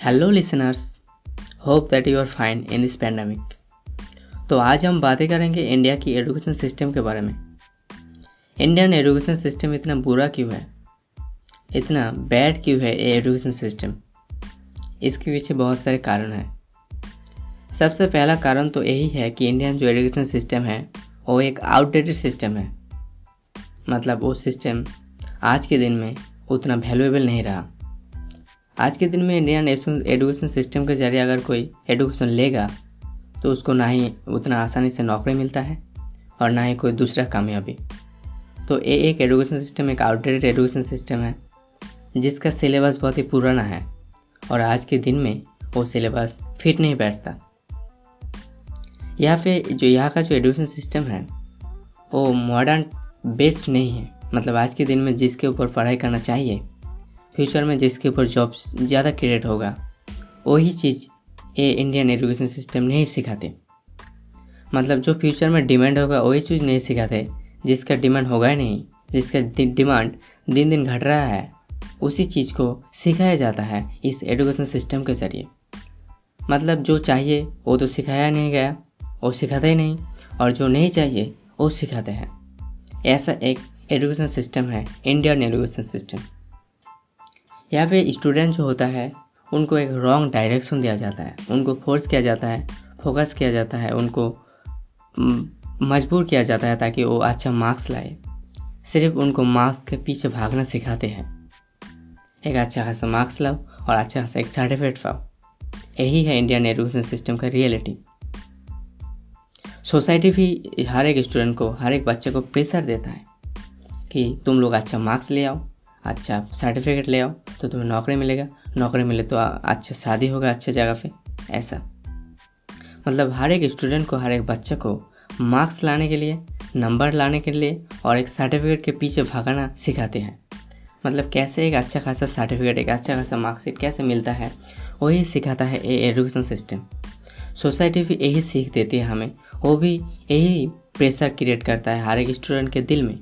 Hello listeners hope that you are fine in this pandemic तो आज हम बातें करेंगे इंडिया की एजुकेशन सिस्टम के बारे में। इंडियन एजुकेशन सिस्टम इतना बुरा क्यों है? इतना बैड क्यों है एजुकेशन सिस्टम इसके पीछे बहुत सारे कारण हैं। सबसे पहला कारण तो यही है कि इंडियन जो एजुकेशन सिस्टम है, वो एक आउटडेटेड सिस्टम है। मतलब वो सिस्टम आज के दिन में उतना वैल्यूएबल नहीं रहा। आज के दिन में इंडियन एजुकेशन सिस्टम के ज़रिए अगर कोई एडुकेशन लेगा तो उसको ना ही उतना आसानी से नौकरी मिलता है और ना ही कोई दूसरा कामयाबी। तो ये एक एजुकेशन सिस्टम एक आउटडेटेड एजुकेशन सिस्टम है, जिसका सिलेबस बहुत ही पुराना है और आज के दिन में वो सिलेबस फिट नहीं बैठता। या फिर जो यहाँ का जो एजुकेशन सिस्टम है, वो मॉडर्न बेस्ड नहीं है। मतलब आज के दिन में जिसके ऊपर पढ़ाई करना चाहिए फ्यूचर में जिसके ऊपर जॉब ज़्यादा क्रिएट होगा, वही चीज़ ये इंडियन एजुकेशन सिस्टम नहीं सिखाते। मतलब जो फ्यूचर में डिमांड होगा, वही चीज़ नहीं सिखाते, जिसका डिमांड होगा ही नहीं, जिसका डिमांड दिन दिन घट रहा है, उसी चीज़ को सिखाया जाता है इस एजुकेशन सिस्टम के ज़रिए। मतलब जो चाहिए, वो तो सिखाया नहीं गया, वो सिखाते ही नहीं, और जो नहीं चाहिए, वो सिखाते हैं। ऐसा एक एजुकेशन सिस्टम है इंडियन एजुकेशन सिस्टम यहाँ पे स्टूडेंट जो होता है, उनको एक रॉन्ग डायरेक्शन दिया जाता है। उनको फोर्स किया जाता है फोकस किया जाता है, उनको मजबूर किया जाता है ताकि वो अच्छा मार्क्स लाए। सिर्फ़ उनको मार्क्स के पीछे भागना सिखाते हैं। एक अच्छा खासा मार्क्स लाओ और अच्छा खासा एक सर्टिफिकेट पाओ। यही है इंडियन एजुकेशन सिस्टम का रियलिटी सोसाइटी भी हर एक स्टूडेंट को, हर एक बच्चे को प्रेशर देता है कि तुम लोग अच्छा मार्क्स ले आओ। अच्छा आप सर्टिफिकेट ले आओ तो तुम्हें नौकरी मिलेगा। नौकरी मिले तो अच्छा शादी होगा अच्छे जगह पे, ऐसा। मतलब हर एक स्टूडेंट को, हर एक बच्चे को मार्क्स लाने के लिए नंबर लाने के लिए और एक सर्टिफिकेट के पीछे भागना सिखाते हैं। मतलब कैसे एक अच्छा खासा सर्टिफिकेट एक अच्छा खासा मार्कशीट कैसे मिलता है, वही सिखाता है ये एजुकेशन सिस्टम सोसाइटी भी यही सीख देती है हमें, वो भी यही प्रेशर क्रिएट करता है हर एक स्टूडेंट के दिल में।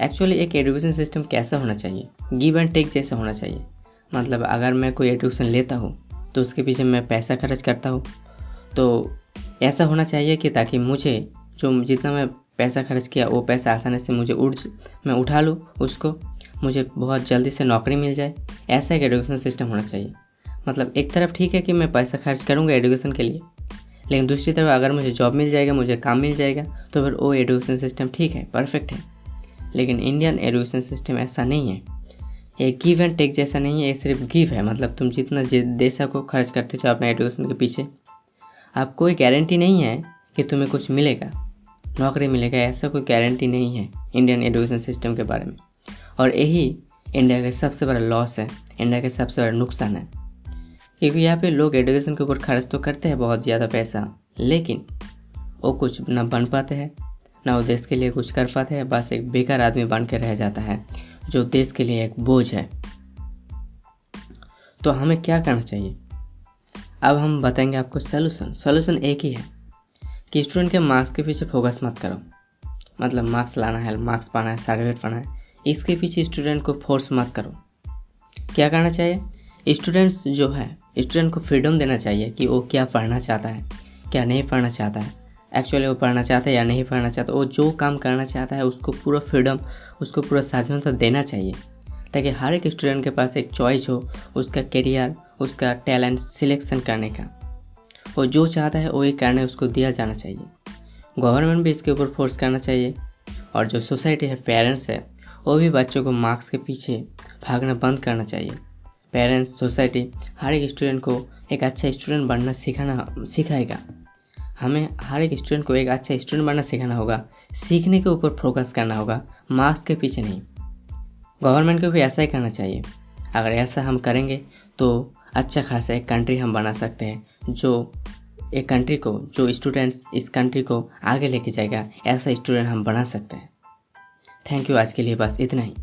एक्चुअली एक एजुकेशन सिस्टम कैसा होना चाहिए? गिव एंड टेक जैसा होना चाहिए। मतलब अगर मैं कोई एजुकेशन लेता हूँ तो उसके पीछे मैं पैसा खर्च करता हूँ तो ऐसा होना चाहिए कि ताकि मुझे जो जितना मैं पैसा खर्च किया, वो पैसा आसानी से मुझे उठ, मैं उठा लूँ उसको, मुझे बहुत जल्दी से नौकरी मिल जाए। ऐसा एक एजुकेशन सिस्टम होना चाहिए। मतलब एक तरफ़ ठीक है कि मैं पैसा खर्च करूँगा एजुकेशन के लिए, लेकिन दूसरी तरफ़ अगर मुझे जॉब मिल जाएगा, मुझे काम मिल जाएगा तो फिर वो एजुकेशन सिस्टम ठीक है परफेक्ट है। लेकिन इंडियन एजुकेशन सिस्टम ऐसा नहीं है। ये गिव एंड टेक जैसा नहीं है, ये सिर्फ़ गिव है। मतलब तुम जितना दे सको, खर्च करते जाओ अपने एजुकेशन के पीछे। आप कोई गारंटी नहीं है कि तुम्हें कुछ मिलेगा। नौकरी मिलेगा, ऐसा कोई गारंटी नहीं है इंडियन एजुकेशन सिस्टम के बारे में। और यही इंडिया का सबसे बड़ा लॉस है। इंडिया का सबसे बड़ा नुकसान है। क्योंकि यहाँ पे लोग एजुकेशन के ऊपर खर्च तो करते हैं, बहुत ज़्यादा पैसा। लेकिन वो कुछ ना बन पाते हैं। ना वो देश के लिए कुछ कर पाते हैं, बस एक बेकार आदमी बन के रह जाता है, जो देश के लिए एक बोझ है। तो हमें क्या करना चाहिए? अब हम बताएँगे आपको सोल्यूशन सोल्यूशन एक ही है कि स्टूडेंट के मार्क्स के पीछे फोकस मत करो। मतलब मार्क्स लाना है मार्क्स पाना है सर्टिफिकेट पाना है, इसके पीछे स्टूडेंट को फोर्स मत करो। क्या करना चाहिए? स्टूडेंट्स जो है स्टूडेंट को फ्रीडम देना चाहिए कि वो क्या पढ़ना चाहता है, क्या नहीं पढ़ना चाहता है। एक्चुअली वो पढ़ना चाहता है या नहीं पढ़ना चाहता, वो जो काम करना चाहता है, उसको पूरा फ्रीडम उसको पूरा स्वाधीनता देना चाहिए। ताकि हर एक स्टूडेंट के पास एक चॉइस हो, उसका करियर उसका टैलेंट सिलेक्शन करने का। वो जो चाहता है, वही करने उसको दिया जाना चाहिए। गवर्नमेंट भी इसके ऊपर फोर्स करना चाहिए। और जो सोसाइटी है पेरेंट्स है, वो भी बच्चों को मार्क्स के पीछे भागना बंद करना चाहिए। पेरेंट्स सोसाइटी हर एक स्टूडेंट को एक अच्छा स्टूडेंट बनना सिखाना, सिखाएगा। हमें हर एक स्टूडेंट को एक अच्छा स्टूडेंट बनना सिखाना होगा। सीखने के ऊपर फोकस करना होगा। मार्क्स के पीछे नहीं। गवर्नमेंट को भी ऐसा ही करना चाहिए। अगर ऐसा हम करेंगे तो अच्छा खासा एक कंट्री हम बना सकते हैं, जो एक कंट्री को, जो स्टूडेंट्स इस कंट्री को आगे लेके जाएगा, ऐसा स्टूडेंट हम बना सकते हैं। थैंक यू आज के लिए बस इतना ही।